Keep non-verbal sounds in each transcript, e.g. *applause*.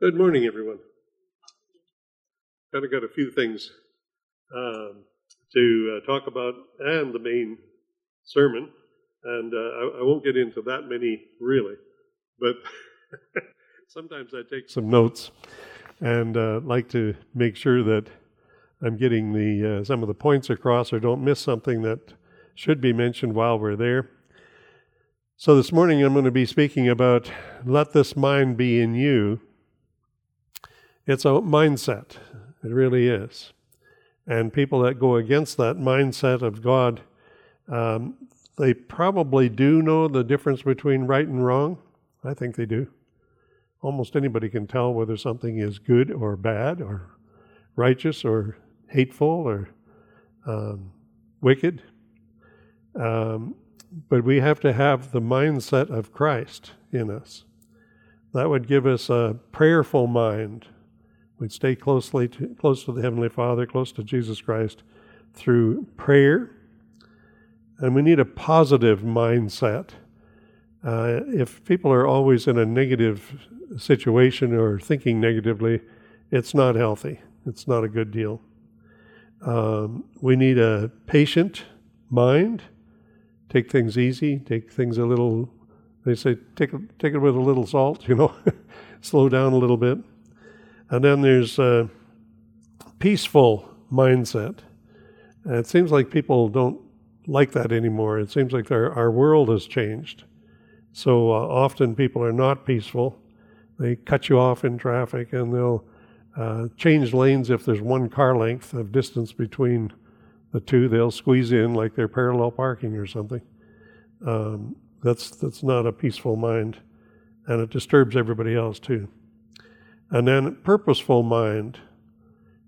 Good morning, everyone. Kind of got a few things um, to uh, talk about and the main sermon, and uh, I, I, won't get into that many really, but *laughs* sometimes I take some notes and uh, like to make sure that I'm getting the uh, some of the points across or don't miss something that should be mentioned while we're there. So this morning I'm going to be speaking about let this mind be in you. It's a mindset. It really is. And people that go against that mindset of God, um, they probably do know the difference between right and wrong. I think they do. Almost anybody can tell whether something is good or bad, or righteous or hateful or um, wicked. Um, but we have to have the mindset of Christ in us. That would give us a prayerful mind. We'd stay closely to, close to the Heavenly Father, close to Jesus Christ through prayer. And we need a positive mindset. Uh, if people are always in a negative situation or thinking negatively, it's not healthy. It's not a good deal. Um, we need a patient mind. Take things easy. Take things a little. They say take take it with a little salt. *laughs* You know, slow down a little bit. And then there's a peaceful mindset. And it seems like people don't like that anymore. It seems like our, our world has changed. So uh, often people are not peaceful. They cut you off in traffic and they'll uh, change lanes if there's one car length of distance between the two. They'll squeeze in like they're parallel parking or something. Um, that's that's not a peaceful mind, and it disturbs everybody else too. And then purposeful mind.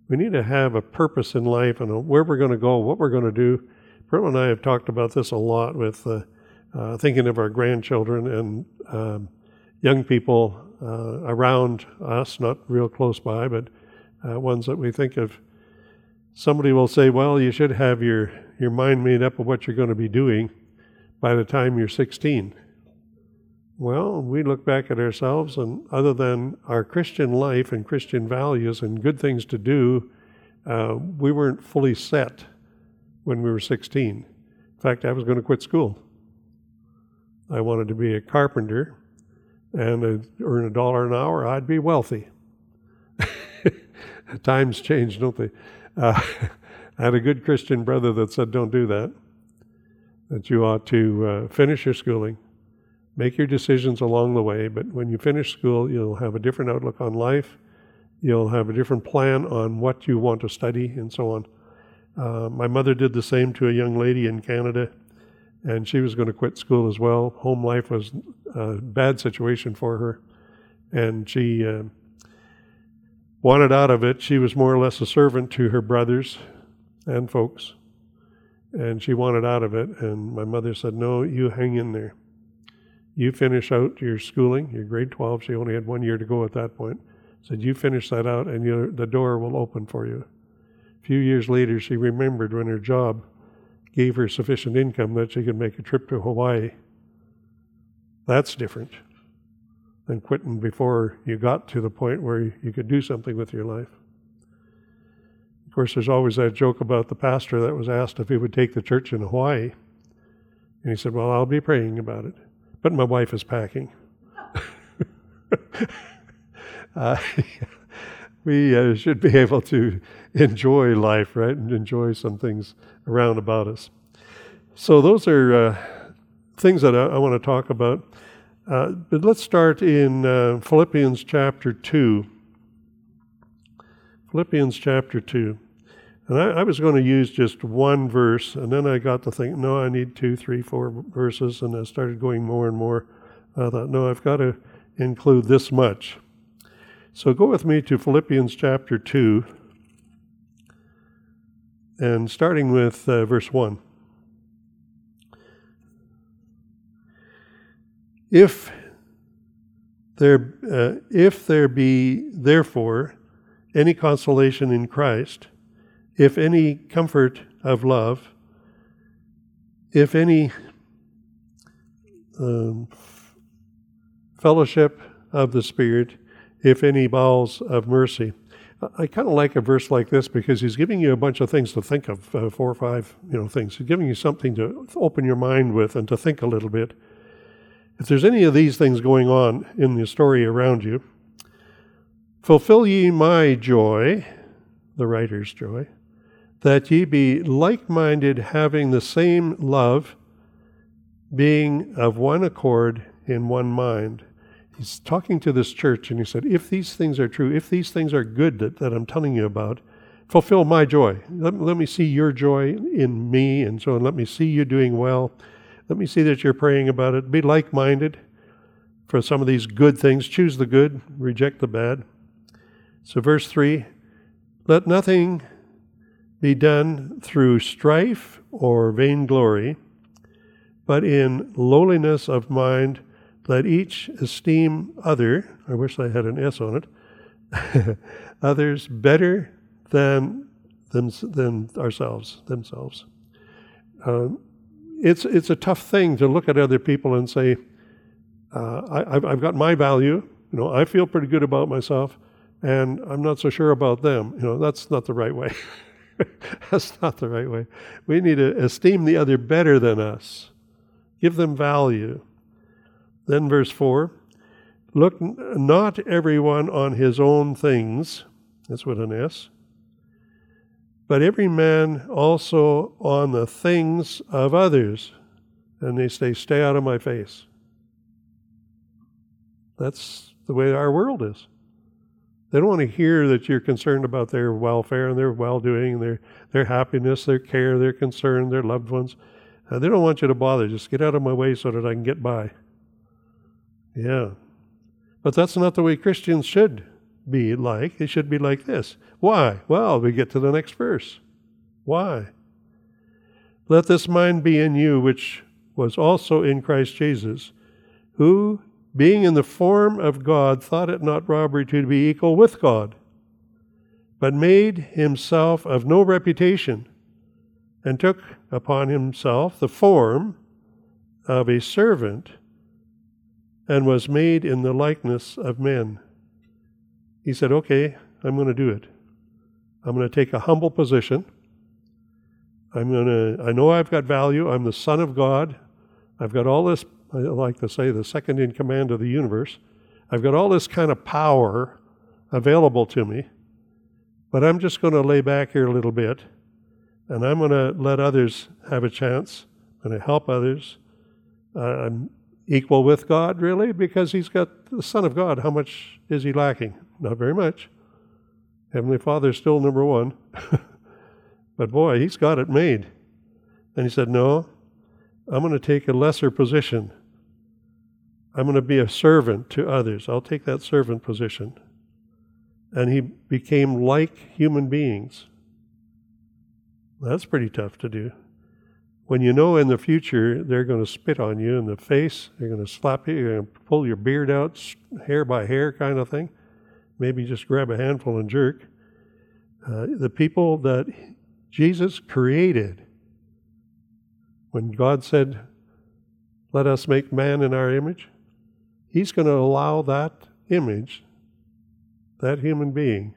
We need to have a purpose in life and where we're going to go, what we're going to do. Britt and I have talked about this a lot with uh, uh, thinking of our grandchildren and um, young people uh, around us, not real close by, but uh, ones that we think of. Somebody will say, "Well, you should have your your mind made up of what you're going to be doing by the time you're 16." Well, we look back at ourselves, and other than our Christian life and Christian values and good things to do, uh, we weren't fully set when we were 16. In fact, I was going to quit school. I wanted to be a carpenter and earn a dollar an hour, I'd be wealthy. *laughs* Times change, don't they? Uh, *laughs* I had a good Christian brother that said, Don't do that. That you ought to uh, finish your schooling, make your decisions along the way, but when you finish school, you'll have a different outlook on life. You'll have a different plan on what you want to study and so on. Uh, my mother did the same to a young lady in Canada and she was going to quit school as well. Home life was a bad situation for her, and she uh, wanted out of it. She was more or less a servant to her brothers and folks, and she wanted out of it. And my mother said, "No, you hang in there. You finish out your schooling, your grade 12. She only had one year to go at that point. Said you finish that out, and the door will open for you." A few years later, she remembered when her job gave her sufficient income that she could make a trip to Hawaii. That's different than quitting before you got to the point where you could do something with your life. Of course, there's always that joke about the pastor that was asked if he would take the church in Hawaii. And he said, Well, I'll be praying about it, but my wife is packing. *laughs* uh, we uh, should be able to enjoy life, right? And enjoy some things around about us. So, those are uh, things that I, I want to talk about. Uh, but let's start in uh, Philippians chapter 2. Philippians chapter 2. And I, I, was going to use just one verse, and then I got to think, no, I need two, three, four verses, and I started going more and more. I thought, no, I've got to include this much. So go with me to Philippians chapter 2, and starting with uh, verse 1. If there, uh, if there be, therefore, any consolation in Christ, if any comfort of love, if any um, fellowship of the Spirit, if any bowels of mercy. I kind of like a verse like this because he's giving you a bunch of things to think of, uh, four or five, you know, things. He's giving you something to open your mind with and to think a little bit. If there's any of these things going on in the story around you, fulfill ye my joy, the writer's joy, that ye be like-minded, having the same love, being of one accord in one mind he's talking to this church and he said, If these things are true, if these things are good that, that I'm telling you about, fulfill my joy. Let, let me see your joy in me and so. Let me see you doing well. Let me see that you're praying about it. Be like minded for some of these good things. Choose the good, reject the bad. So, verse 3 let nothing be done through strife or vainglory, but in lowliness of mind let each esteem other, I wish I had an S on it, *laughs* others better than, them, than ourselves, themselves. Um, it's, it's a tough thing to look at other people and say, uh, I, I've got my value, you know, I feel pretty good about myself, and I'm not so sure about them. You know, that's not the right way. *laughs* *laughs* that's not the right way. We need to esteem the other better than us, give them value. Then, verse 4 Look not everyone on his own things, that's what an S, but every man also on the things of others. And they say, Stay out of my face. That's the way our world is. They don't want to hear that you're concerned about their welfare and their well doing, their, their happiness, their care, their concern, their loved ones. Uh, they don't want you to bother. Just get out of my way so that I can get by. Yeah. But that's not the way Christians should be like. They should be like this. Why? Well, we get to the next verse. Why? Let this mind be in you, which was also in Christ Jesus, who, being in the form of God, thought it not robbery to be equal with God, but made himself of no reputation, and took upon himself the form of a servant and was made in the likeness of men. He said, Okay, I'm going to do it. I'm going to take a humble position. I'm going to, I know I've got value. I'm the Son of God. I've got all this, I like to say, the second in command of the universe. I've got all this kind of power available to me. But I'm just going to lay back here a little bit and I'm going to let others have a chance. I'm going to help others. Uh, I'm equal with God, really, because he's got the Son of God. How much is he lacking? Not very much. Heavenly Father is still number one. *laughs* but boy, he's got it made. And he said, No, I'm going to take a lesser position. I'm going to be a servant to others. I'll take that servant position. And he became like human beings. That's pretty tough to do when you know in the future they're going to spit on you in the face, they're going to slap you, they're going to pull your beard out hair by hair kind of thing, maybe just grab a handful and jerk. Uh, the people that Jesus created, when God said, Let us make man in our image, He's going to allow that image, that human being,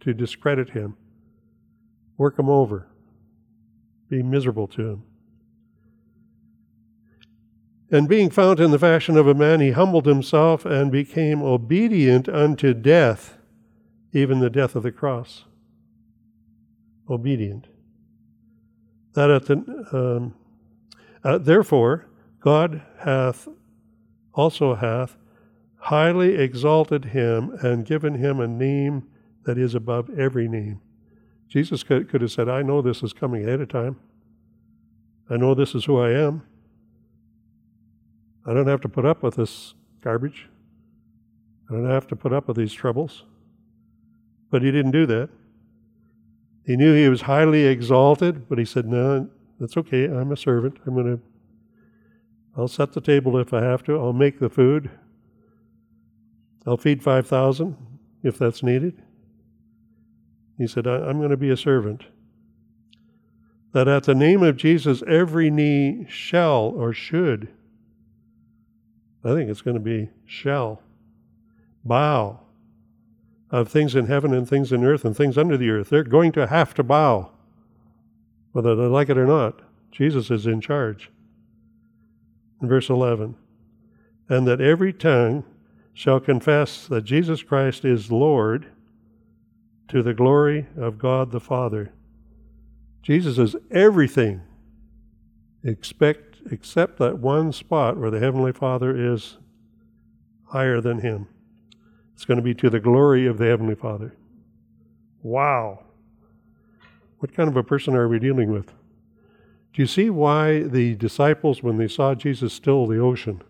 to discredit him, work him over be miserable to him. And being found in the fashion of a man, he humbled himself and became obedient unto death, even the death of the cross. Obedient. That at the, um, uh, therefore, God hath also hath highly exalted him and given him a name that is above every name Jesus could, could have said, I know this is coming ahead of time. I know this is who I am. I don't have to put up with this garbage. I don't have to put up with these troubles. But he didn't do that. He knew he was highly exalted, but he said, No, that's okay. I'm a servant. I'm going to, I'll set the table if I have to. I'll make the food. I'll feed 5,000 if that's needed. He said, I'm going to be a servant. That at the name of Jesus, every knee shall or should, I think it's going to be shall, bow of things in heaven and things in earth and things under the earth. They're going to have to bow, whether they like it or not. Jesus is in charge. Verse 11, and that every tongue shall confess that Jesus Christ is Lord to the glory of God the Father. Jesus is everything expect, except that one spot where the Heavenly Father is higher than Him. It's going to be to the glory of the Heavenly Father. Wow. What kind of a person are we dealing with? Do you see why the disciples, when they saw Jesus still the ocean,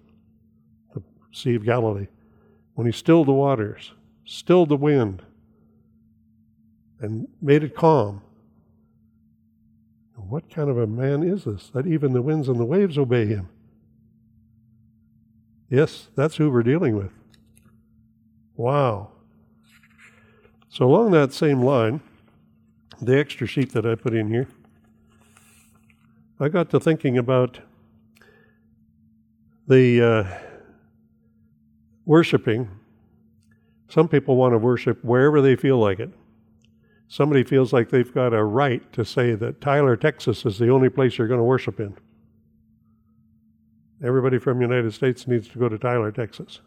the Sea of Galilee, when he stilled the waters, stilled the wind, and made it calm, what kind of a man is this that even the winds and the waves obey him? Yes, that's who we're dealing with. Wow. So, along that same line, the extra sheet that I put in here, I got to thinking about the uh, worshiping. Some people want to worship wherever they feel like it. Somebody feels like they've got a right to say that Tyler, Texas is the only place you're going to worship in. Everybody from the United States needs to go to Tyler, Texas.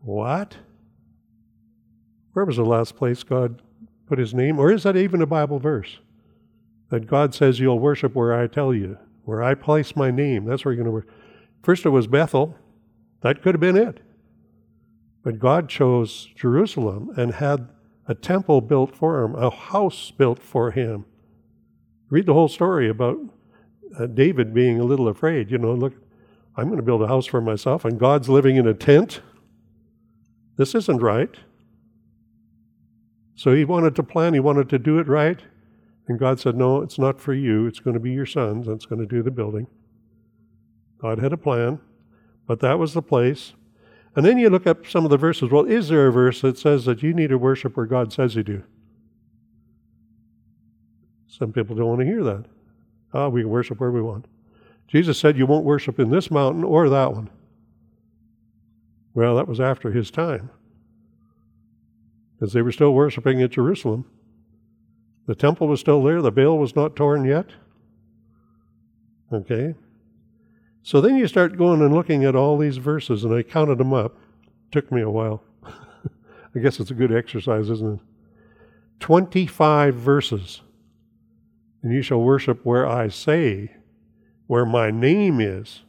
What? Where was the last place God put his name? Or is that even a Bible verse? That God says you'll worship where I tell you, where I place my name. That's where you're going to worship. First it was Bethel. That could have been it. But God chose Jerusalem and had a temple built for him, a house built for him. Read the whole story about uh, David being a little afraid. You know, look, I'm going to build a house for myself, and God's living in a tent. This isn't right. So he wanted to plan, he wanted to do it right. And God said, No, it's not for you. It's going to be your sons that's going to do the building. God had a plan, but that was the place. And then you look up some of the verses. Well, is there a verse that says that you need to worship where God says you do? Some people don't want to hear that. Ah, oh, we can worship where we want. Jesus said you won't worship in this mountain or that one. Well, that was after his time. Because they were still worshiping at Jerusalem. The temple was still there, the veil was not torn yet. Okay? So then you start going and looking at all these verses, and I counted them up. Took me a while. *laughs* I guess it's a good exercise, isn't it? 25 verses. And you shall worship where I say, where my name is.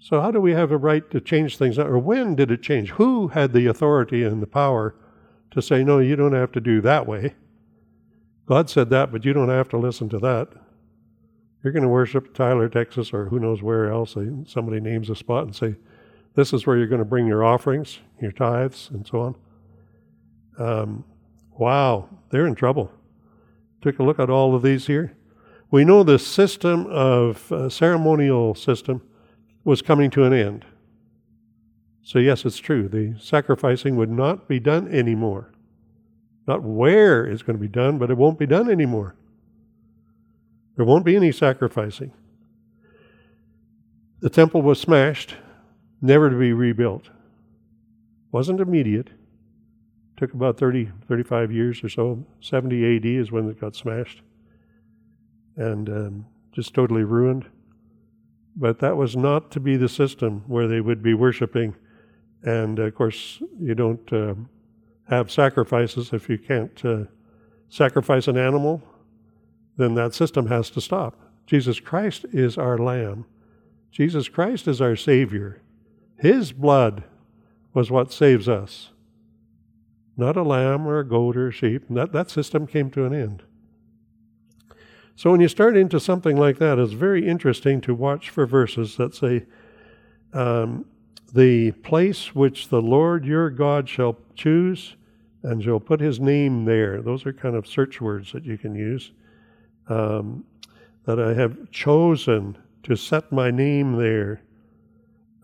So, how do we have a right to change things? Or when did it change? Who had the authority and the power to say, no, you don't have to do that way? God said that, but you don't have to listen to that you're going to worship Tyler, Texas, or who knows where else, somebody names a spot and say, this is where you're going to bring your offerings, your tithes, and so on. Um, wow, they're in trouble. Take a look at all of these here. We know the system of uh, ceremonial system was coming to an end. So, yes, it's true. The sacrificing would not be done anymore. Not where it's going to be done, but it won't be done anymore. There won't be any sacrificing. The temple was smashed, never to be rebuilt. Wasn't immediate. Took about 30, 35 years or so. 70 AD is when it got smashed. And um, just totally ruined. But that was not to be the system where they would be worshiping. And of course, you don't uh, have sacrifices if you can't uh, sacrifice an animal then that system has to stop. Jesus Christ is our Lamb. Jesus Christ is our Savior. His blood was what saves us. Not a lamb or a goat or a sheep. That, that system came to an end. So when you start into something like that, it's very interesting to watch for verses that say, um, The place which the Lord your God shall choose, and shall put his name there. Those are kind of search words that you can use um, that I have chosen to set my name there.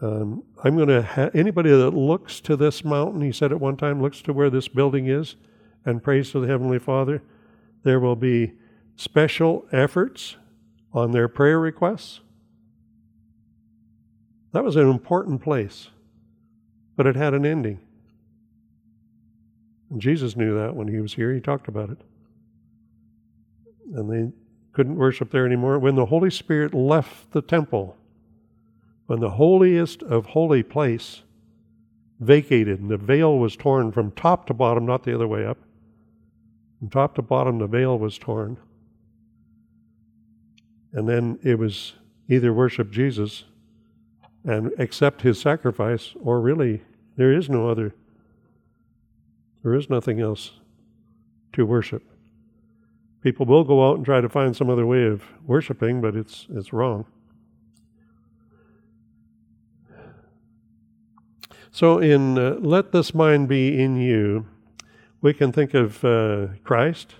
Um, I'm going to anybody that looks to this mountain, he said at one time, looks to where this building is and prays to the Heavenly Father, there will be special efforts on their prayer requests. That was an important place, but it had an ending. And Jesus knew that when he was here. He talked about it. And they couldn't worship there anymore. When the Holy Spirit left the temple, when the holiest of holy place vacated and the veil was torn from top to bottom, not the other way up, from top to bottom, the veil was torn. And then it was either worship Jesus and accept his sacrifice, or really, there is no other. There is nothing else to worship. People will go out and try to find some other way of worshiping, but it's, it's wrong. So, in uh, Let This Mind Be in You, we can think of uh, Christ.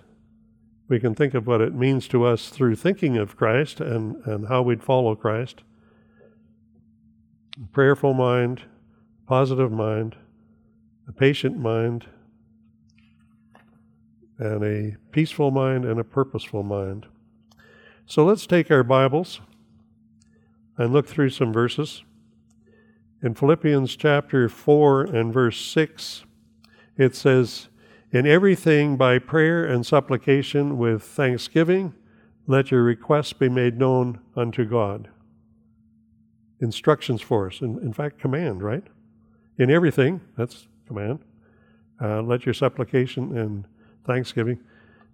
We can think of what it means to us through thinking of Christ and, and how we'd follow Christ. Prayerful mind, positive mind, a patient mind, and a peaceful mind and a purposeful mind. So let's take our Bibles and look through some verses. In Philippians chapter 4 and verse 6, it says, In everything by prayer and supplication with thanksgiving, let your requests be made known unto God. Instructions for us, in, in fact, command, right? In everything, that's command. Uh, let your supplication and thanksgiving,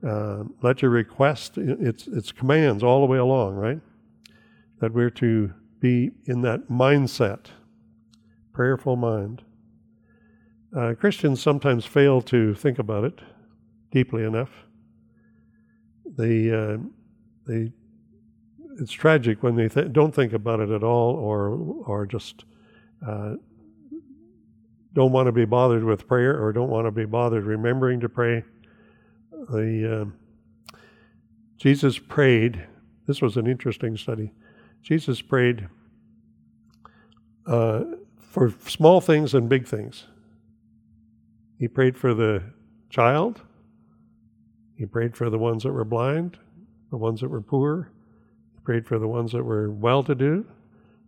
uh, let your request, it's, it's commands all the way along, right? That we're to be in that mindset prayerful mind. Uh, Christians sometimes fail to think about it deeply enough. They, uh, they, it's tragic when they th- don't think about it at all, or, or just uh, don't want to be bothered with prayer, or don't want to be bothered remembering to pray. The uh, Jesus prayed. This was an interesting study. Jesus prayed uh, for small things and big things. He prayed for the child. He prayed for the ones that were blind, the ones that were poor. Prayed for the ones that were well to do,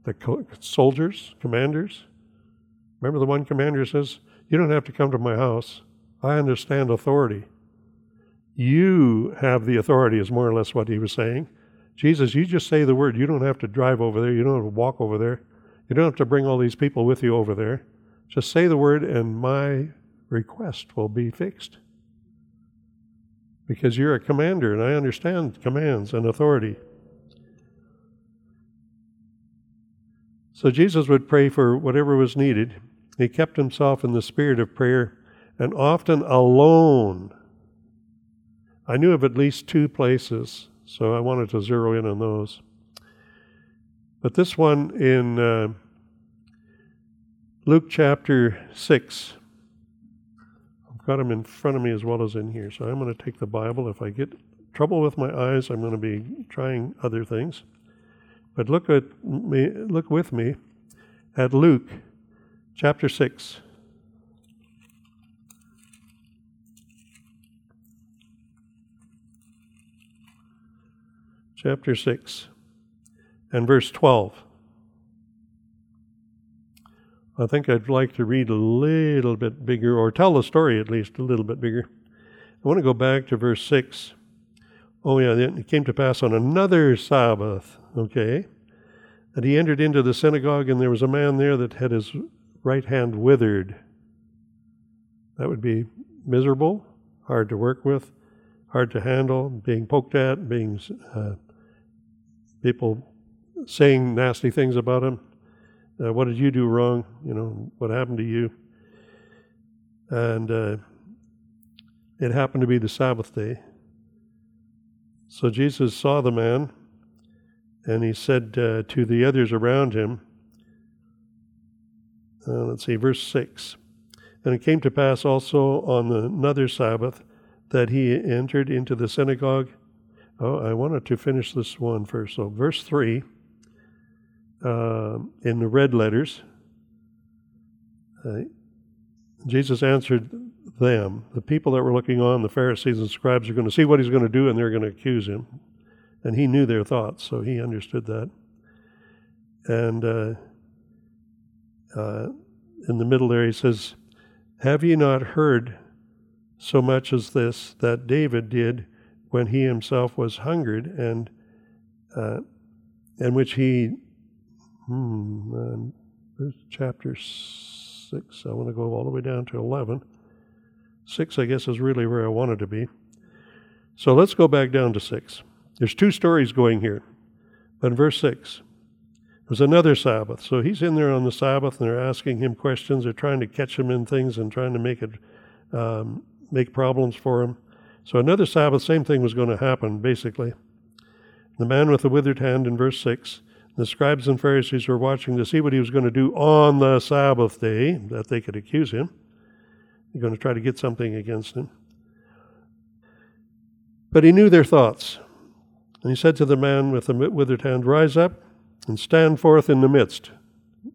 the soldiers, commanders. Remember, the one commander says, You don't have to come to my house. I understand authority. You have the authority, is more or less what he was saying. Jesus, you just say the word. You don't have to drive over there. You don't have to walk over there. You don't have to bring all these people with you over there. Just say the word, and my request will be fixed. Because you're a commander, and I understand commands and authority. So Jesus would pray for whatever was needed. He kept himself in the spirit of prayer and often alone. I knew of at least two places, so I wanted to zero in on those. But this one in uh, Luke chapter 6, I've got them in front of me as well as in here. So I'm going to take the Bible. If I get trouble with my eyes, I'm going to be trying other things. But look at me, look with me at Luke chapter 6. Chapter 6 and verse 12. I think I'd like to read a little bit bigger, or tell the story at least a little bit bigger. I want to go back to verse 6. Oh, yeah, it came to pass on another Sabbath, okay, And he entered into the synagogue, and there was a man there that had his right hand withered. That would be miserable, hard to work with, hard to handle, being poked at, being uh, people saying nasty things about him. Uh, what did you do wrong? You know, what happened to you? And uh, it happened to be the Sabbath day. So Jesus saw the man, and he said uh, to the others around him, uh, let's see, verse 6. And it came to pass also on another Sabbath that he entered into the synagogue. Oh, I wanted to finish this one first. So, verse 3 uh, in the red letters. Uh, Jesus answered them. The people that were looking on, the Pharisees and scribes, are going to see what he's going to do and they're going to accuse him. And he knew their thoughts, so he understood that. And uh, uh, in the middle there, he says, Have ye not heard so much as this that David did when he himself was hungered, and uh, and which he, hmm, uh, chapter six. I want to go all the way down to eleven. Six, I guess, is really where I wanted to be. So let's go back down to six. There's two stories going here. But in verse 6, there's another Sabbath. So he's in there on the Sabbath and they're asking him questions. They're trying to catch him in things and trying to make it um, make problems for him. So another Sabbath, same thing was going to happen, basically. The man with the withered hand in verse 6, the scribes and Pharisees were watching to see what he was going to do on the Sabbath day, that they could accuse him. They're going to try to get something against him. But he knew their thoughts. And he said to the man with the withered hand, Rise up and stand forth in the midst.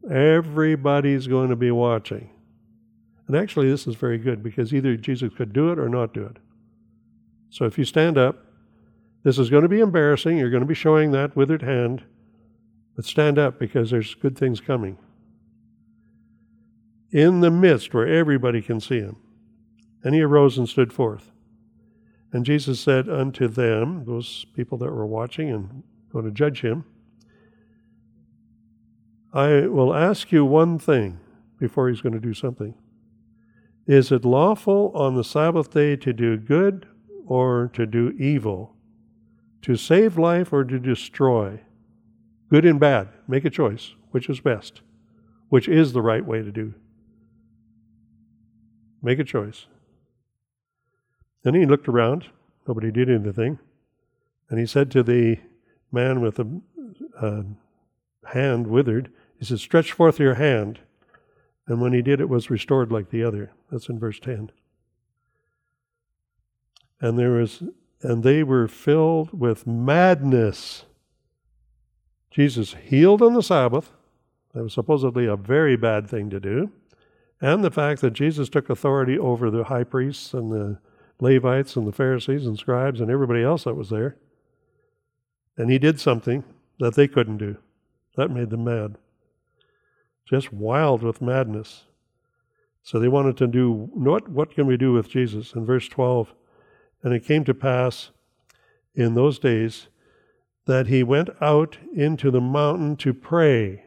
Everybody's going to be watching. And actually, this is very good because either Jesus could do it or not do it. So if you stand up, this is going to be embarrassing. You're going to be showing that withered hand. But stand up because there's good things coming. In the midst where everybody can see him. And he arose and stood forth. And Jesus said unto them, those people that were watching and going to judge him, I will ask you one thing before he's going to do something. Is it lawful on the Sabbath day to do good or to do evil? To save life or to destroy? Good and bad. Make a choice. Which is best? Which is the right way to do? Make a choice. Then he looked around. Nobody did anything. And he said to the man with the uh, hand withered, he said, Stretch forth your hand. And when he did, it was restored like the other. That's in verse 10. And there was, and they were filled with madness. Jesus healed on the Sabbath. That was supposedly a very bad thing to do. And the fact that Jesus took authority over the high priests and the Levites and the Pharisees and scribes and everybody else that was there. And he did something that they couldn't do. That made them mad. Just wild with madness. So they wanted to do what what can we do with Jesus? In verse 12, and it came to pass in those days that he went out into the mountain to pray.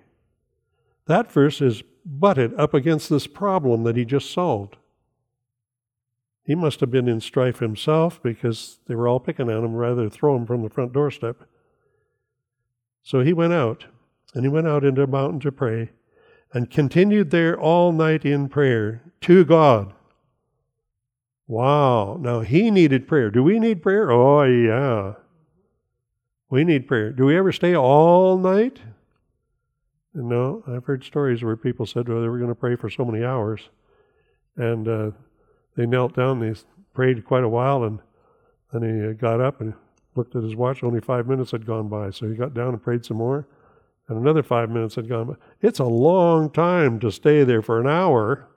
That verse is butted up against this problem that he just solved. He must have been in strife himself because they were all picking on him rather than throw him from the front doorstep. So he went out, and he went out into a mountain to pray, and continued there all night in prayer to God. Wow. Now he needed prayer. Do we need prayer? Oh, yeah. We need prayer. Do we ever stay all night? No. I've heard stories where people said, well, they were going to pray for so many hours. And uh, they knelt down, they prayed quite a while, and then he uh, got up and looked at his watch. Only five minutes had gone by, so he got down and prayed some more, and another five minutes had gone by. It's a long time to stay there for an hour.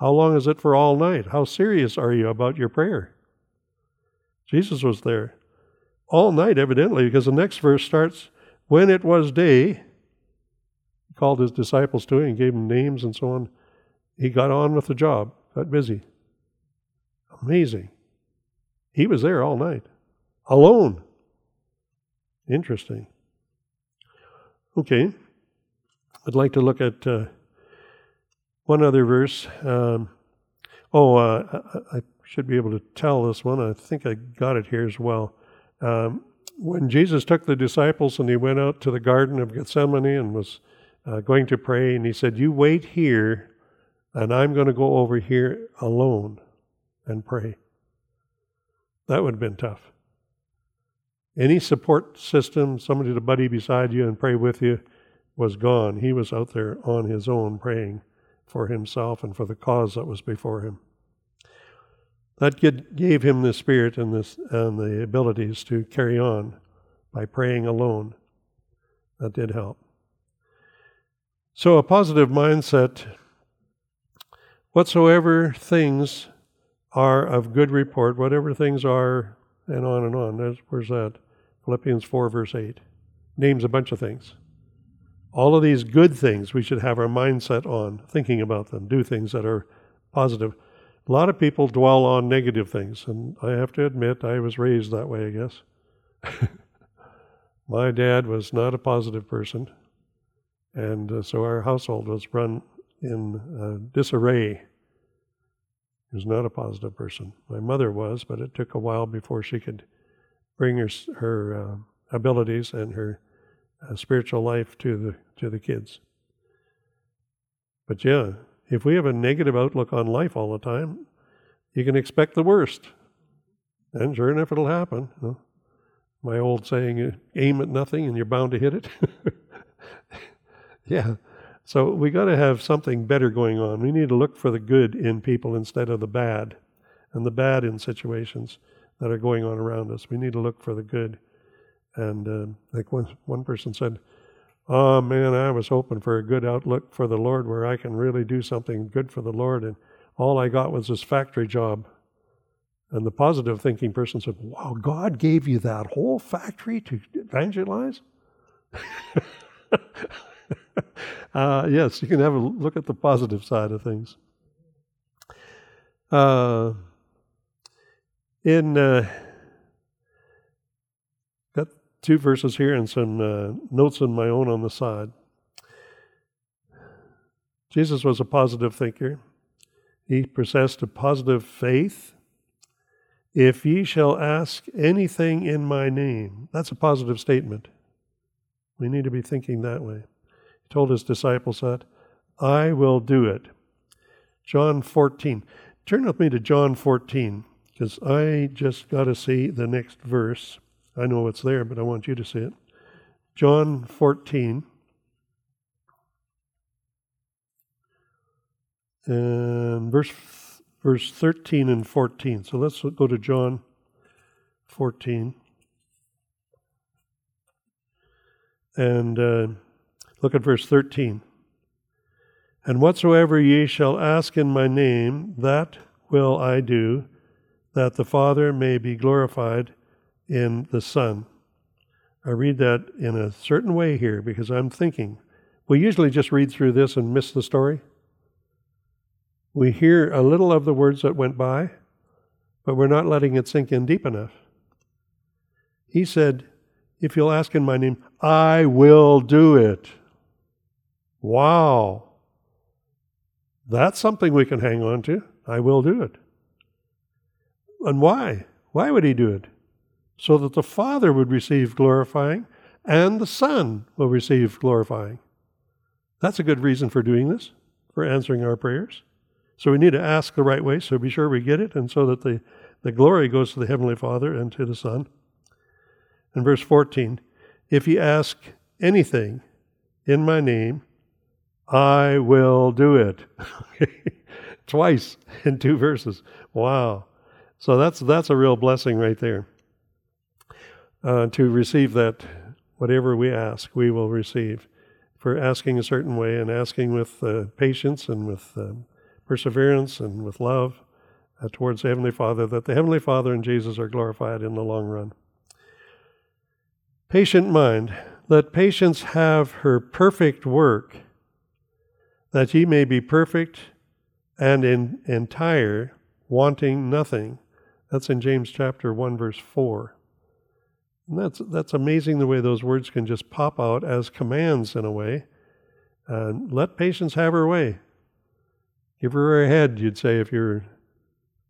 How long is it for all night? How serious are you about your prayer? Jesus was there all night, evidently, because the next verse starts when it was day. He called his disciples to him and gave them names and so on. He got on with the job, got busy. Amazing. He was there all night, alone. Interesting. Okay. I'd like to look at uh, one other verse. Um, oh, uh, I, I, should be able to tell this one. I think I got it here as well. Um, when Jesus took the disciples and he went out to the Garden of Gethsemane and was uh, going to pray, and he said, You wait here, and I'm going to go over here alone and pray. That would have been tough. Any support system, somebody to buddy beside you and pray with you, was gone. He was out there on his own praying for himself and for the cause that was before him. That gave him the spirit and, this, and the abilities to carry on by praying alone. That did help. So, a positive mindset whatsoever things are of good report, whatever things are, and on and on. Where's that? Philippians 4, verse 8. Names a bunch of things. All of these good things we should have our mindset on, thinking about them, do things that are positive. A lot of people dwell on negative things, and I have to admit I was raised that way, I guess. *laughs* My dad was not a positive person, and uh, so our household was run in uh, disarray. Was not a positive person. My mother was, but it took a while before she could bring her her uh, abilities and her uh, spiritual life to the to the kids. But yeah, if we have a negative outlook on life all the time, you can expect the worst. And sure enough, it'll happen. You know? My old saying, aim at nothing and you're bound to hit it. *laughs* yeah. So we got to have something better going on. We need to look for the good in people instead of the bad, and the bad in situations that are going on around us. We need to look for the good. And uh, like one, one person said, Oh man, I was hoping for a good outlook for the Lord where I can really do something good for the Lord. And all I got was this factory job. And the positive thinking person said, Wow, God gave you that whole factory to evangelize? *laughs* *laughs* uh, yes, you can have a look at the positive side of things. Uh, in uh, got two verses here and some uh, notes on my own on the side. Jesus was a positive thinker. He possessed a positive faith. If ye shall ask anything in my name, that's a positive statement. We need to be thinking that way. He told his disciples that, I will do it. John 14. Turn with me to John 14 because I just got to see the next verse. I know it's there, but I want you to see it. John 14. And verse verse 13 and 14. So let's go to John 14. And uh, look at verse 13. And whatsoever ye shall ask in my name, that will I do, that the Father may be glorified in the Son. I read that in a certain way here because I'm thinking. We usually just read through this and miss the story. We hear a little of the words that went by, but we're not letting it sink in deep enough. He said, If you'll ask in my name, I will do it. Wow. That's something we can hang on to. I will do it. And why? Why would he do it? So that the Father would receive glorifying and the Son will receive glorifying. That's a good reason for doing this, for answering our prayers. So we need to ask the right way, so be sure we get it, and so that the, the glory goes to the Heavenly Father and to the Son. In verse 14, if ye ask anything in my name, I will do it. *laughs* Twice in two verses. Wow. So that's that's a real blessing right there. Uh, to receive that, whatever we ask, we will receive. For asking a certain way and asking with uh, patience and with um, perseverance and with love uh, towards the Heavenly Father, that the Heavenly Father and Jesus are glorified in the long run. Patient mind, let patience have her perfect work, that ye may be perfect and in, entire, wanting nothing. That's in James chapter 1, verse 4. And that's, that's amazing the way those words can just pop out as commands in a way. Uh, let patience have her way. Give her her head, you'd say, if you're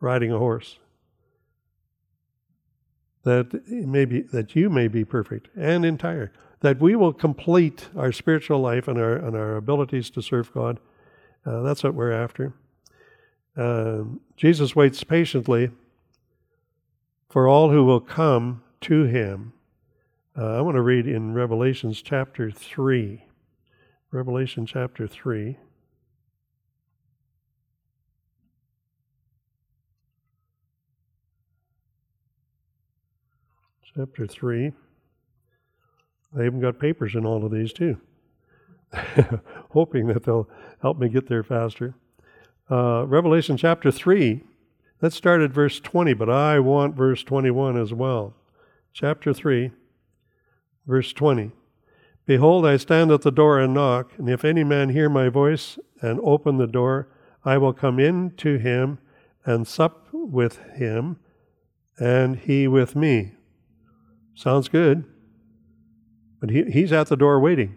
riding a horse. That may be, that you may be perfect and entire. That we will complete our spiritual life and our and our abilities to serve God. Uh, that's what we're after. Uh, Jesus waits patiently for all who will come to him. Uh, I want to read in Revelations chapter 3. Revelation chapter 3. chapter 3. I even got papers in all of these too, *laughs* hoping that they'll help me get there faster. Uh, Revelation chapter 3, let's start at verse 20, but I want verse 21 as well. Chapter 3, verse 20. Behold, I stand at the door and knock, and if any man hear my voice and open the door, I will come in to him and sup with him, and he with me. Sounds good. But he, he's at the door waiting.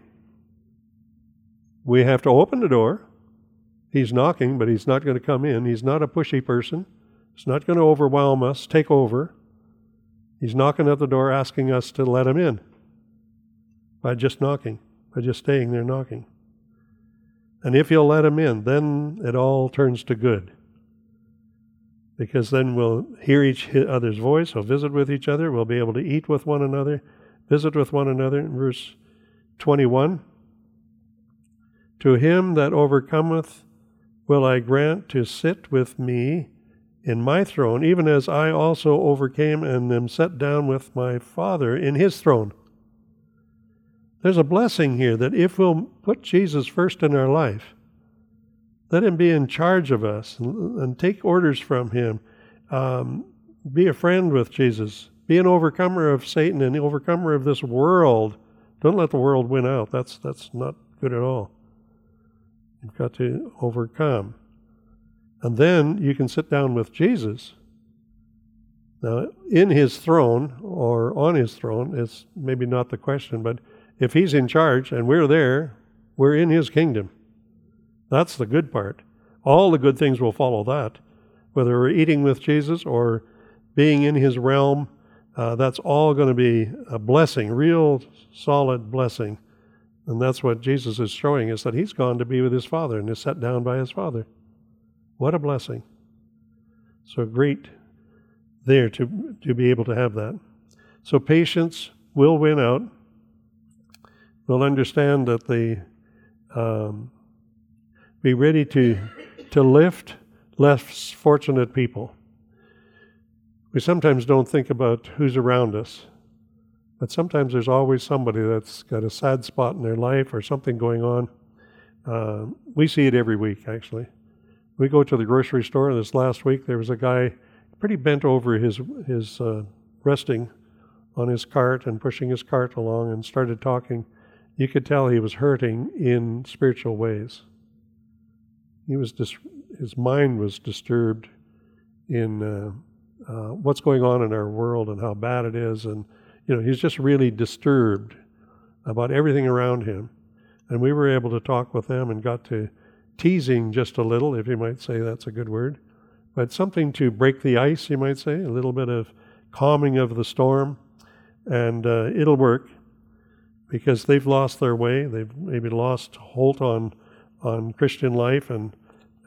We have to open the door. He's knocking, but he's not going to come in. He's not a pushy person. He's not going to overwhelm us, take over. He's knocking at the door, asking us to let him in by just knocking, by just staying there knocking. And if you'll let him in, then it all turns to good. Because then we'll hear each other's voice, we'll visit with each other, we'll be able to eat with one another, visit with one another. In verse 21 To him that overcometh will I grant to sit with me in my throne, even as I also overcame and am set down with my Father in his throne. There's a blessing here that if we'll put Jesus first in our life, let him be in charge of us and, take orders from him, um, be a friend with Jesus, be an overcomer of Satan and overcomer of this world. Don't let the world win out. That's, that's not good at all. You've got to overcome. And then you can sit down with Jesus. Now, in his throne or on his throne is maybe not the question, but if he's in charge and we're there, we're in his kingdom. That's the good part. All the good things will follow that. Whether we're eating with Jesus or being in his realm, uh, that's all going to be a blessing, real solid blessing. And that's what Jesus is showing us that he's gone to be with his Father and is set down by his Father. What a blessing. So great there to, to be able to have that. So patience will win out We'll understand that they um, be ready to to lift less fortunate people. We sometimes don't think about who's around us, but sometimes there's always somebody that's got a sad spot in their life or something going on. Uh, we see it every week, actually. We go to the grocery store, this last week there was a guy pretty bent over his his uh, resting on his cart and pushing his cart along, and started talking you could tell he was hurting in spiritual ways. He was dis- his mind was disturbed in uh, uh, what's going on in our world and how bad it is, and you know he's just really disturbed about everything around him. And we were able to talk with them and got to teasing just a little, if you might say that's a good word, but something to break the ice, you might say, a little bit of calming of the storm, and uh, it'll work because they've lost their way. They've maybe lost hold on on Christian life and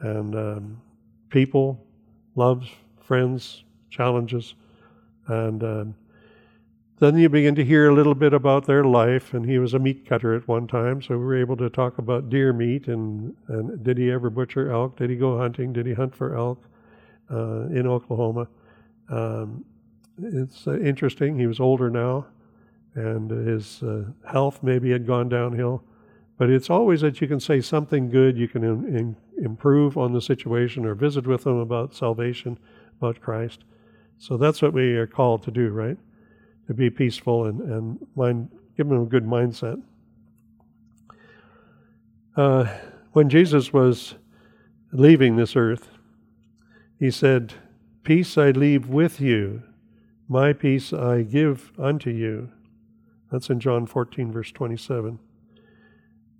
and um, people, loves, friends, challenges, and um, then you begin to hear a little bit about their life. And he was a meat cutter at one time, so we were able to talk about deer meat and and did he ever butcher elk? Did he go hunting? Did he hunt for elk uh, in Oklahoma? Um, it's uh, interesting. He was older now and his uh, health maybe had gone downhill. But it's always that you can say something good, you can in, in, improve on the situation or visit with them about salvation, about Christ. So that's what we are called to do, right? To be peaceful and, and mind, give them a good mindset. Uh, when Jesus was leaving this earth, he said, Peace I leave with you, my peace I give unto you. That's in John 14, verse 27.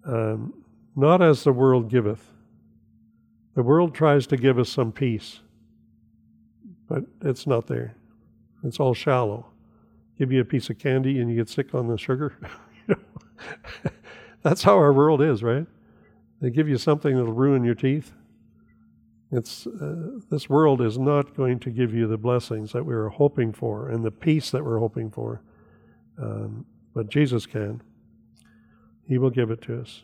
Um, not as the world giveth. The world tries to give us some peace, but it's not there. It's all shallow. Give you a piece of candy and you get sick on the sugar. *laughs* That's how our world is, right? They give you something that'll ruin your teeth. It's uh, this world is not going to give you the blessings that we were hoping for and the peace that we're hoping for. Um, but Jesus can. He will give it to us.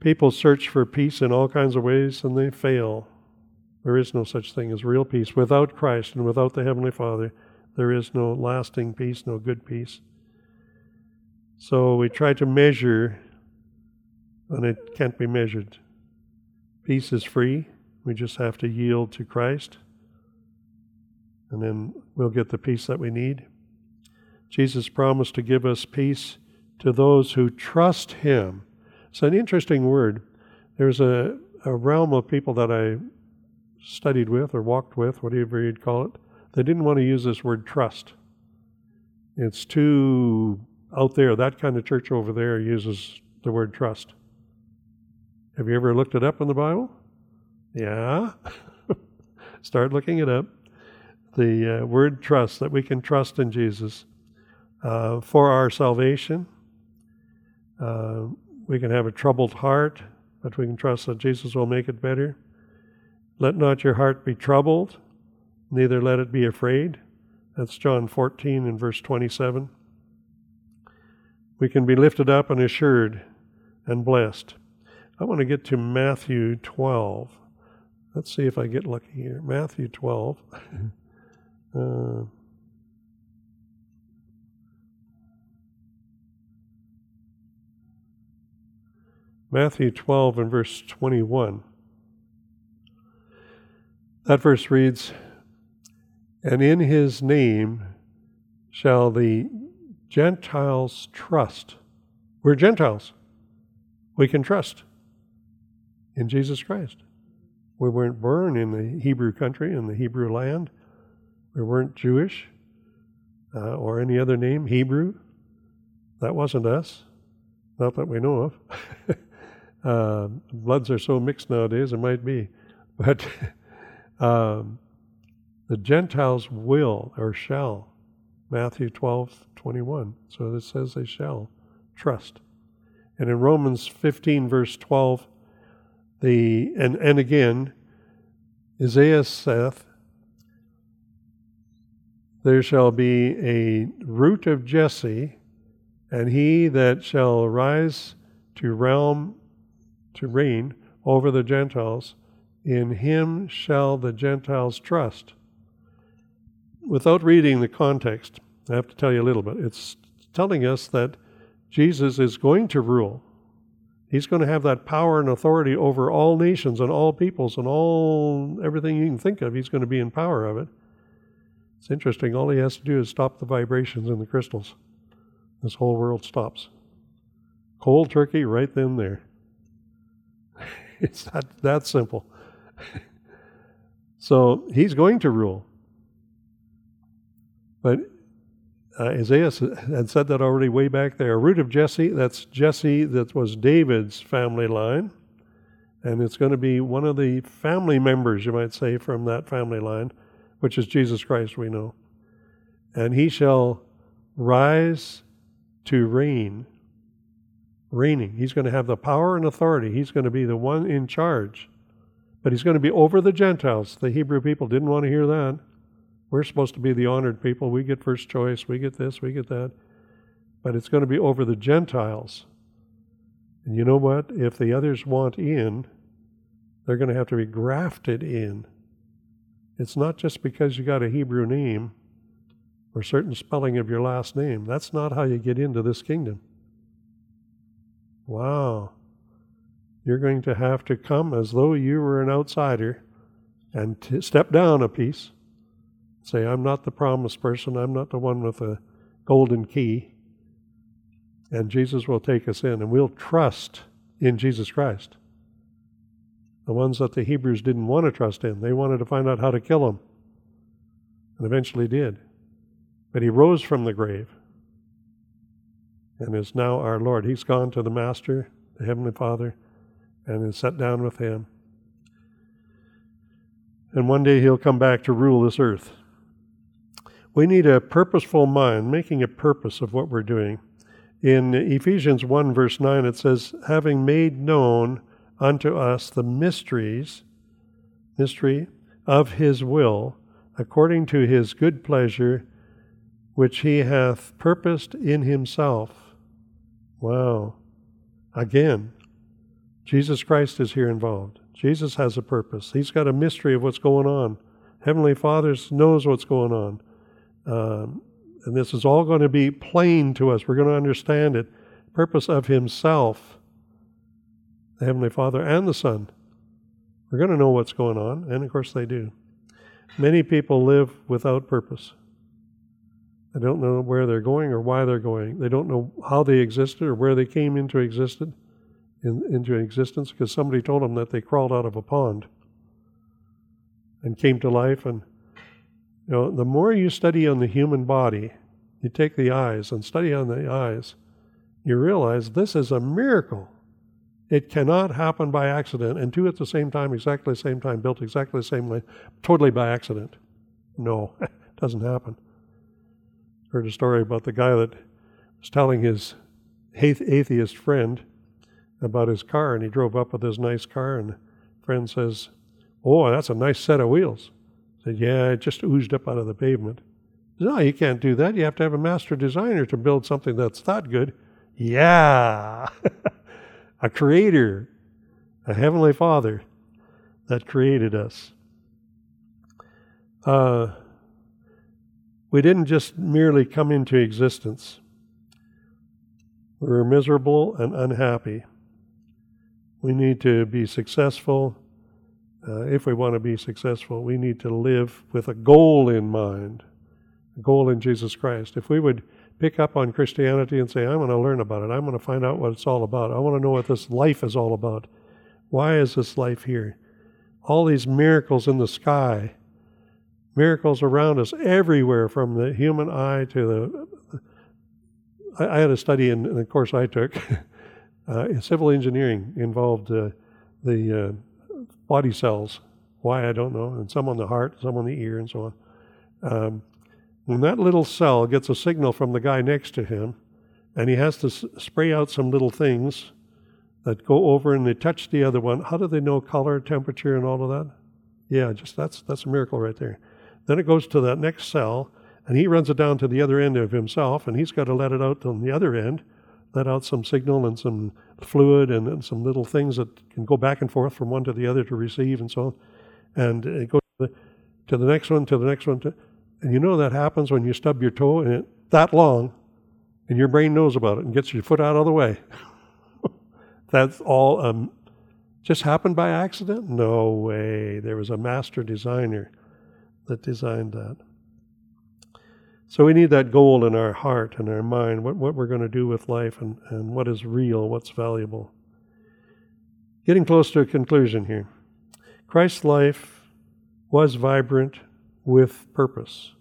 People search for peace in all kinds of ways and they fail. There is no such thing as real peace. Without Christ and without the Heavenly Father, there is no lasting peace, no good peace. So we try to measure, and it can't be measured. Peace is free. We just have to yield to Christ, and then we'll get the peace that we need. Jesus promised to give us peace to those who trust Him. It's an interesting word. There's a, a realm of people that I studied with or walked with, whatever you'd call it, they didn't want to use this word trust. It's too out there. That kind of church over there uses the word trust. Have you ever looked it up in the Bible? Yeah. *laughs* Start looking it up. The uh, word trust, that we can trust in Jesus uh, for our salvation. Uh, we can have a troubled heart, but we can trust that Jesus will make it better. Let not your heart be troubled, neither let it be afraid. That's John 14 and verse 27. We can be lifted up and assured and blessed. I want to get to Matthew 12. Let's see if I get lucky here. Matthew 12. *laughs* uh, Matthew 12 and verse 21. That verse reads, And in his name shall the Gentiles trust. We're Gentiles. We can trust in Jesus Christ. We weren't born in the Hebrew country, in the Hebrew land. We weren't Jewish uh, or any other name, Hebrew. That wasn't us. Not that we know of. *laughs* uh, bloods are so mixed nowadays, it might be. But *laughs* um, the Gentiles will or shall. Matthew 12, 21. So it says they shall trust. And in Romans 15, verse 12, the and, and again, Isaiah saith, There shall be a root of Jesse, and he that shall rise to realm to reign over the Gentiles, in him shall the Gentiles trust. Without reading the context, I have to tell you a little bit. It's telling us that Jesus is going to rule. He's going to have that power and authority over all nations and all peoples and all everything you can think of. He's going to be in power of it. It's interesting. All he has to do is stop the vibrations in the crystals. This whole world stops. Cold turkey right then there. *laughs* it's that, that simple. *laughs* so he's going to rule. But uh, Isaiah had said that already way back there. Root of Jesse, that's Jesse, that was David's family line. And it's going to be one of the family members, you might say, from that family line, which is Jesus Christ, we know. And he shall rise to reign. Reigning. He's going to have the power and authority. He's going to be the one in charge. But he's going to be over the Gentiles. The Hebrew people didn't want to hear that. We're supposed to be the honored people. We get first choice. We get this, we get that. But it's going to be over the Gentiles. And you know what? If the others want in, they're going to have to be grafted in. It's not just because you got a Hebrew name or certain spelling of your last name. That's not how you get into this kingdom. Wow. You're going to have to come as though you were an outsider and t- step down a piece Say, I'm not the promised person, I'm not the one with a golden key. And Jesus will take us in, and we'll trust in Jesus Christ. The ones that the Hebrews didn't want to trust in, they wanted to find out how to kill him, and eventually did. But he rose from the grave and is now our Lord. He's gone to the Master, the Heavenly Father, and is set down with him. And one day he'll come back to rule this earth. We need a purposeful mind, making a purpose of what we're doing. In Ephesians 1, verse 9, it says, Having made known unto us the mysteries, mystery of his will, according to his good pleasure, which he hath purposed in himself. Wow. Again, Jesus Christ is here involved. Jesus has a purpose. He's got a mystery of what's going on. Heavenly Father knows what's going on. Um, and this is all going to be plain to us. We're going to understand it. Purpose of Himself, the Heavenly Father and the Son. We're going to know what's going on, and of course they do. Many people live without purpose. They don't know where they're going or why they're going. They don't know how they existed or where they came into existed in, into existence because somebody told them that they crawled out of a pond. and came to life. And you know, the more you study on the human body, you take the eyes and study on the eyes, you realize this is a miracle. It cannot happen by accident, and two at the same time, exactly the same time, built exactly the same way, totally by accident. No, *laughs* it doesn't happen. Heard a story about the guy that was telling his atheist friend about his car, and he drove up with his nice car, and friend says, "Oh, that's a nice set of wheels." said, "Yeah, it just oozed up out of the pavement." Said, no, you can't do that. You have to have a master designer to build something that's that good. Yeah, *laughs* a creator, a heavenly Father that created us. Uh, we didn't just merely come into existence. We were miserable and unhappy. We need to be successful. Uh, if we want to be successful, we need to live with a goal in mind, a goal in Jesus Christ. If we would pick up on Christianity and say, I'm going to learn about it, I'm going to find out what it's all about, I want to know what this life is all about. Why is this life here? All these miracles in the sky, miracles around us everywhere, from the human eye to the. I, I had a study in, in the course I took. *laughs* Uh, civil engineering involved uh, the uh, body cells. Why, I don't know. And some on the heart, some on the ear, and so on. Um, when that little cell gets a signal from the guy next to him, and he has to s- spray out some little things that go over and they touch the other one, how do they know color, temperature, and all of that? Yeah, just that's that's a miracle right there. Then it goes to that next cell, and he runs it down to the other end of himself, and he's got to let it out on the other end let out some signal and some fluid and, and, some little things that can go back and forth from one to the other to receive and so on. And it goes to the, to the next one, to the next one. To, and you know that happens when you stub your toe and it, that long, and your brain knows about it and gets your foot out of the way. *laughs* That's all um, just happened by accident? No way. There was a master designer that designed that. So we need that goal in our heart and our mind, what, what we're going to do with life and, and what is real, what's valuable. Getting close to a conclusion here. Christ's life was vibrant with purpose.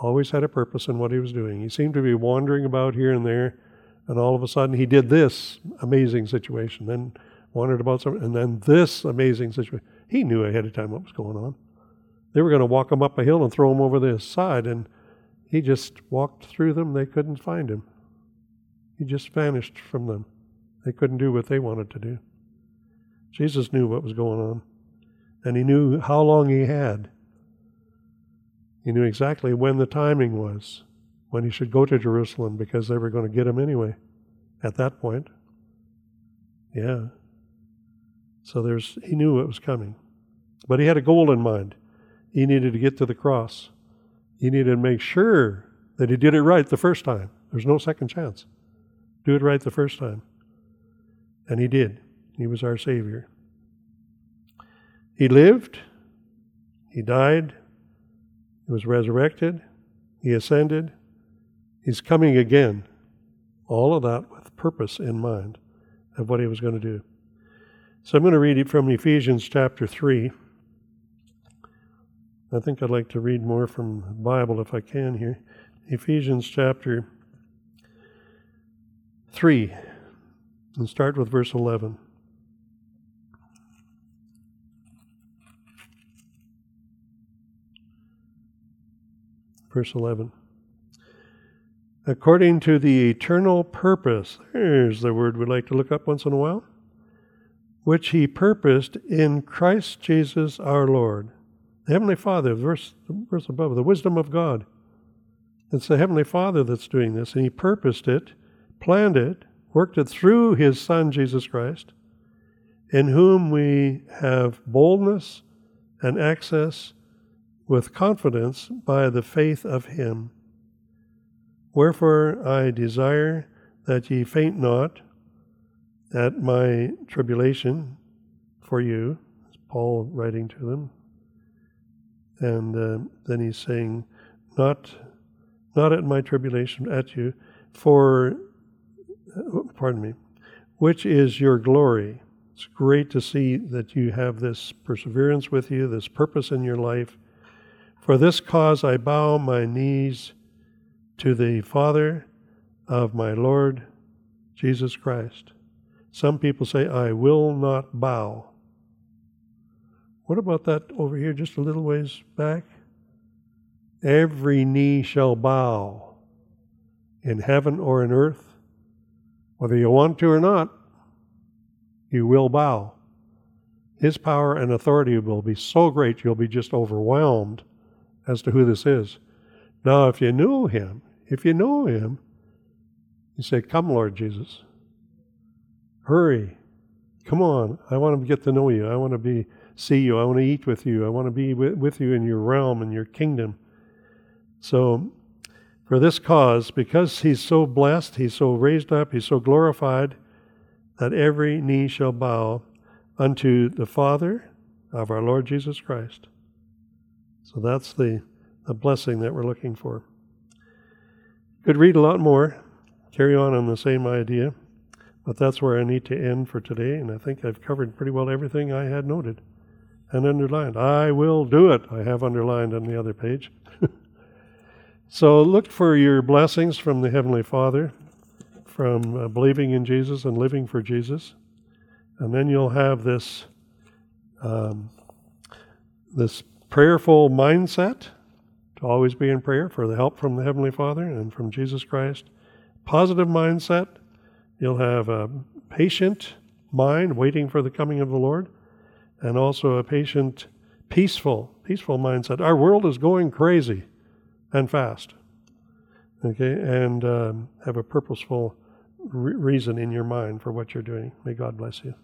Always had a purpose in what he was doing. He seemed to be wandering about here and there, and all of a sudden he did this amazing situation, then wandered about something, and then this amazing situation. He knew ahead of time what was going on. They were going to walk him up a hill and throw him over the side, and he just walked through them. They couldn't find him. He just vanished from them. They couldn't do what they wanted to do. Jesus knew what was going on, and he knew how long he had. He knew exactly when the timing was, when he should go to Jerusalem, because they were going to get him anyway at that point. Yeah. So there's he knew it was coming. But he had a goal in mind. He needed to get to the cross. He needed to make sure that he did it right the first time. There's no second chance. Do it right the first time. And he did. He was our Savior. He lived, he died, he was resurrected, he ascended, he's coming again. All of that with purpose in mind of what he was going to do. So I'm going to read it from Ephesians chapter 3. I think I'd like to read more from the Bible if I can here. Ephesians chapter 3, and start with verse 11. Verse 11. According to the eternal purpose, there's the word we like to look up once in a while, which he purposed in Christ Jesus our Lord the Heavenly Father, verse, verse above, the wisdom of God. It's the Heavenly Father that's doing this, and He purposed it, planned it, worked it through His Son, Jesus Christ, in whom we have boldness and access with confidence by the faith of Him. Wherefore I desire that ye faint not at my tribulation for you, Paul writing to them, and uh, then he's saying, not, not at my tribulation, at you, for, uh, pardon me, which is your glory. It's great to see that you have this perseverance with you, this purpose in your life. For this cause I bow my knees to the Father of my Lord Jesus Christ. Some people say, I will not bow. What about that over here, just a little ways back? Every knee shall bow in heaven or in earth, whether you want to or not, you will bow. His power and authority will be so great you'll be just overwhelmed as to who this is. Now, if you knew him, if you know him, you say, Come, Lord Jesus. Hurry. Come on. I want to get to know you. I want to be see you. I want to eat with you. I want to be with, you in your realm and your kingdom. So, for this cause, because he's so blessed, he's so raised up, he's so glorified, that every knee shall bow unto the Father of our Lord Jesus Christ. So that's the, the blessing that we're looking for. Could read a lot more, carry on on the same idea, but that's where I need to end for today, and I think I've covered pretty well everything I had noted and underlined. I will do it, I have underlined on the other page. *laughs* so look for your blessings from the Heavenly Father from uh, believing in Jesus and living for Jesus. And then you'll have this, um, this prayerful mindset to always be in prayer for the help from the Heavenly Father and from Jesus Christ. Positive mindset. You'll have a patient mind waiting for the coming of the Lord, and also a patient, peaceful, peaceful mindset. Our world is going crazy and fast. Okay, and um, have a purposeful re- reason in your mind for what you're doing. May God bless you.